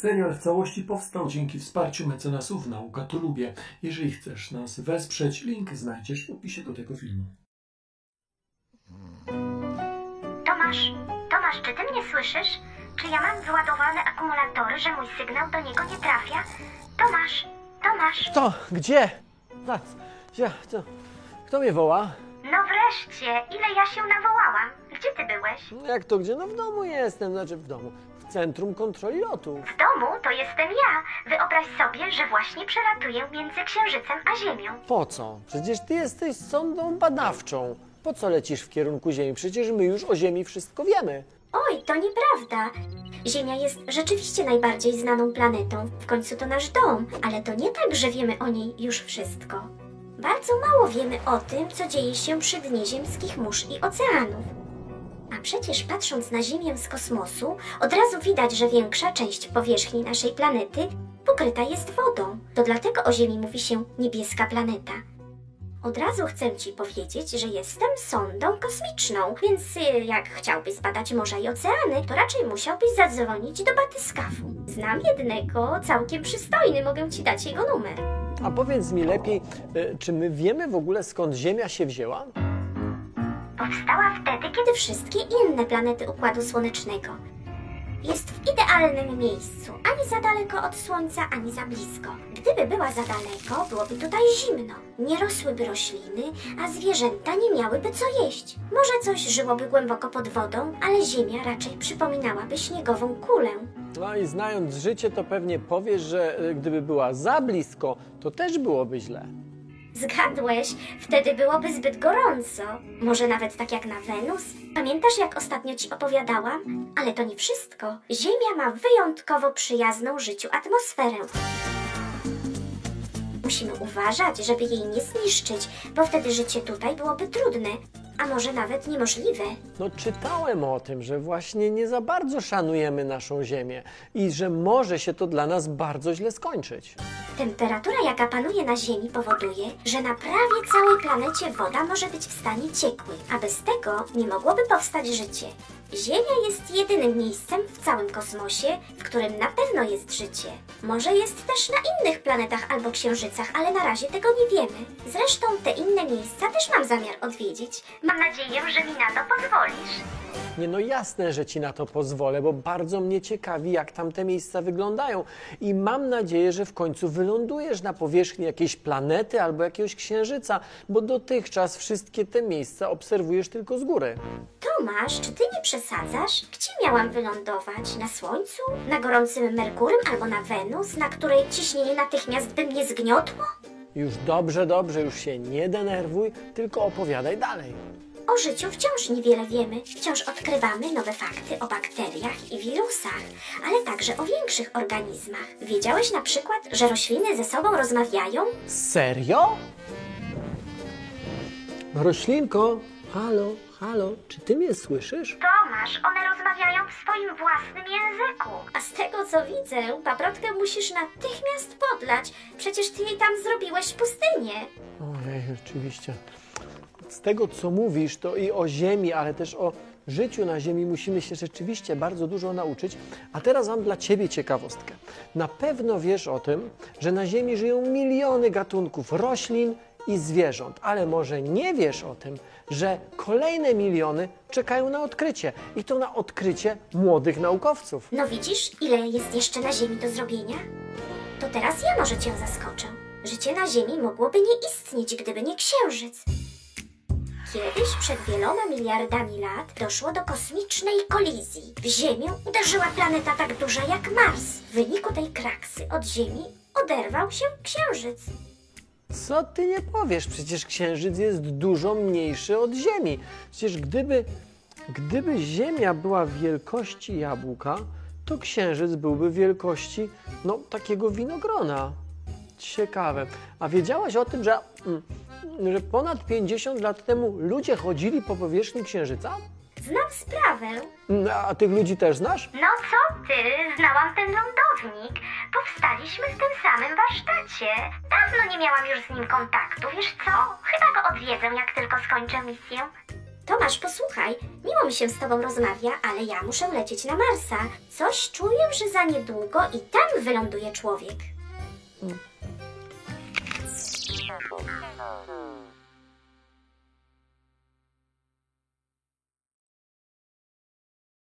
Serial w całości powstał dzięki wsparciu mecenasów Nauka to Lubię. Jeżeli chcesz nas wesprzeć, link znajdziesz w opisie do tego filmu. Tomasz, Tomasz, czy ty mnie słyszysz? Czy ja mam wyładowane akumulatory, że mój sygnał do niego nie trafia? Tomasz, Tomasz, To, gdzie? Zaraz, gdzie? To, kto mnie woła? no wreszcie, ile ja się nawołałam. Gdzie ty byłeś? Jak to gdzie? No w domu jestem, znaczy w domu. Centrum kontroli lotu. W domu to jestem ja. Wyobraź sobie, że właśnie przelatuję między Księżycem a Ziemią. Po co? Przecież ty jesteś sondą badawczą. Po co lecisz w kierunku Ziemi? Przecież my już o Ziemi wszystko wiemy. Oj, to nieprawda. Ziemia jest rzeczywiście najbardziej znaną planetą. W końcu to nasz dom, ale to nie tak, że wiemy o niej już wszystko. Bardzo mało wiemy o tym, co dzieje się przy dnie ziemskich mórz i oceanów. Przecież patrząc na Ziemię z kosmosu, od razu widać, że większa część powierzchni naszej planety pokryta jest wodą. To dlatego o Ziemi mówi się niebieska planeta. Od razu chcę Ci powiedzieć, że jestem sondą kosmiczną, więc y, jak chciałbyś zbadać morza i oceany, to raczej musiałbyś zadzwonić do batyskafu. Znam jednego, całkiem przystojny, mogę Ci dać jego numer. A powiedz mi lepiej, y, czy my wiemy w ogóle skąd Ziemia się wzięła? Powstała wtedy, kiedy wszystkie inne planety Układu Słonecznego. Jest w idealnym miejscu, ani za daleko od Słońca, ani za blisko. Gdyby była za daleko, byłoby tutaj zimno. Nie rosłyby rośliny, a zwierzęta nie miałyby co jeść. Może coś żyłoby głęboko pod wodą, ale Ziemia raczej przypominałaby śniegową kulę. No i znając życie, to pewnie powiesz, że y, gdyby była za blisko, to też byłoby źle. Zgadłeś, wtedy byłoby zbyt gorąco. Może nawet tak jak na Wenus? Pamiętasz, jak ostatnio ci opowiadałam? Ale to nie wszystko. Ziemia ma wyjątkowo przyjazną życiu atmosferę. Musimy uważać, żeby jej nie zniszczyć, bo wtedy życie tutaj byłoby trudne, a może nawet niemożliwe. No czytałem o tym, że właśnie nie za bardzo szanujemy naszą Ziemię i że może się to dla nas bardzo źle skończyć. Temperatura, jaka panuje na Ziemi, powoduje, że na prawie całej planecie woda może być w stanie ciekłym, a bez tego nie mogłoby powstać życie. Ziemia jest jedynym miejscem w całym kosmosie, w którym na pewno jest życie. Może jest też na innych planetach albo księżycach, ale na razie tego nie wiemy. Zresztą te inne miejsca też mam zamiar odwiedzić. Mam nadzieję, że mi na to pozwolisz. No jasne, że ci na to pozwolę, bo bardzo mnie ciekawi, jak tam te miejsca wyglądają. I mam nadzieję, że w końcu wylądujesz na powierzchni jakiejś planety albo jakiegoś księżyca, bo dotychczas wszystkie te miejsca obserwujesz tylko z góry. Tomasz, czy ty nie przesadzasz? Gdzie miałam wylądować? Na Słońcu? Na gorącym Merkurym albo na Wenus, na której ciśnienie natychmiast by mnie zgniotło? Już dobrze, dobrze, już się nie denerwuj, tylko opowiadaj dalej. O życiu wciąż niewiele wiemy. Wciąż odkrywamy nowe fakty o bakteriach i wirusach, ale także o większych organizmach. Wiedziałeś na przykład, że rośliny ze sobą rozmawiają? Serio? Roślinko, halo, halo, czy ty mnie słyszysz? Tomasz, one rozmawiają w swoim własnym języku. A z tego co widzę, paprotkę musisz natychmiast podlać. Przecież ty jej tam zrobiłeś pustynię. Ojej, rzeczywiście. Z tego, co mówisz, to i o Ziemi, ale też o życiu na Ziemi musimy się rzeczywiście bardzo dużo nauczyć. A teraz mam dla Ciebie ciekawostkę. Na pewno wiesz o tym, że na Ziemi żyją miliony gatunków roślin i zwierząt, ale może nie wiesz o tym, że kolejne miliony czekają na odkrycie i to na odkrycie młodych naukowców. No widzisz, ile jest jeszcze na Ziemi do zrobienia? To teraz ja może cię zaskoczę. Życie na Ziemi mogłoby nie istnieć, gdyby nie Księżyc. Kiedyś, przed wieloma miliardami lat, doszło do kosmicznej kolizji. W Ziemię uderzyła planeta tak duża jak Mars. W wyniku tej kraksy od Ziemi oderwał się Księżyc. Co ty nie powiesz? Przecież Księżyc jest dużo mniejszy od Ziemi. Przecież gdyby, gdyby Ziemia była wielkości jabłka, to Księżyc byłby wielkości no, takiego winogrona. Ciekawe. A wiedziałaś o tym, że, mm, że ponad 50 lat temu ludzie chodzili po powierzchni Księżyca? Znam sprawę. Mm, A tych ludzi też znasz? No co ty? Znałam ten lądownik. Powstaliśmy w tym samym warsztacie. Dawno nie miałam już z nim kontaktu. Wiesz co? Chyba go odwiedzę, jak tylko skończę misję. Tomasz, posłuchaj, miło mi się z tobą rozmawia, ale ja muszę lecieć na Marsa. Coś czuję, że za niedługo i tam wyląduje człowiek. すごい。